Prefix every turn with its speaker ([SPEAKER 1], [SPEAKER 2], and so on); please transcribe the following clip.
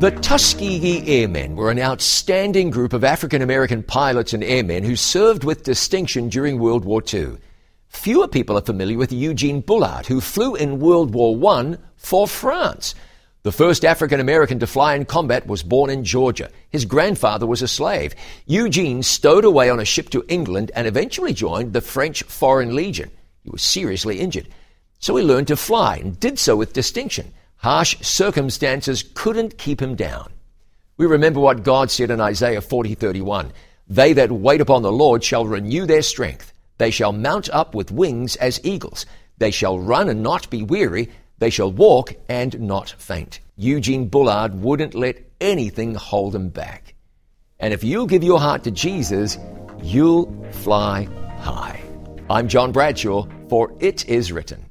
[SPEAKER 1] The Tuskegee Airmen were an outstanding group of African American pilots and airmen who served with distinction during World War II. Fewer people are familiar with Eugene Bullard, who flew in World War I for France. The first African American to fly in combat was born in Georgia. His grandfather was a slave. Eugene stowed away on a ship to England and eventually joined the French Foreign Legion. He was seriously injured. So he learned to fly and did so with distinction. Harsh circumstances couldn't keep him down. We remember what God said in Isaiah 40:31. They that wait upon the Lord shall renew their strength. They shall mount up with wings as eagles. They shall run and not be weary. They shall walk and not faint. Eugene Bullard wouldn't let anything hold him back. And if you'll give your heart to Jesus, you'll fly high. I'm John Bradshaw for It Is Written.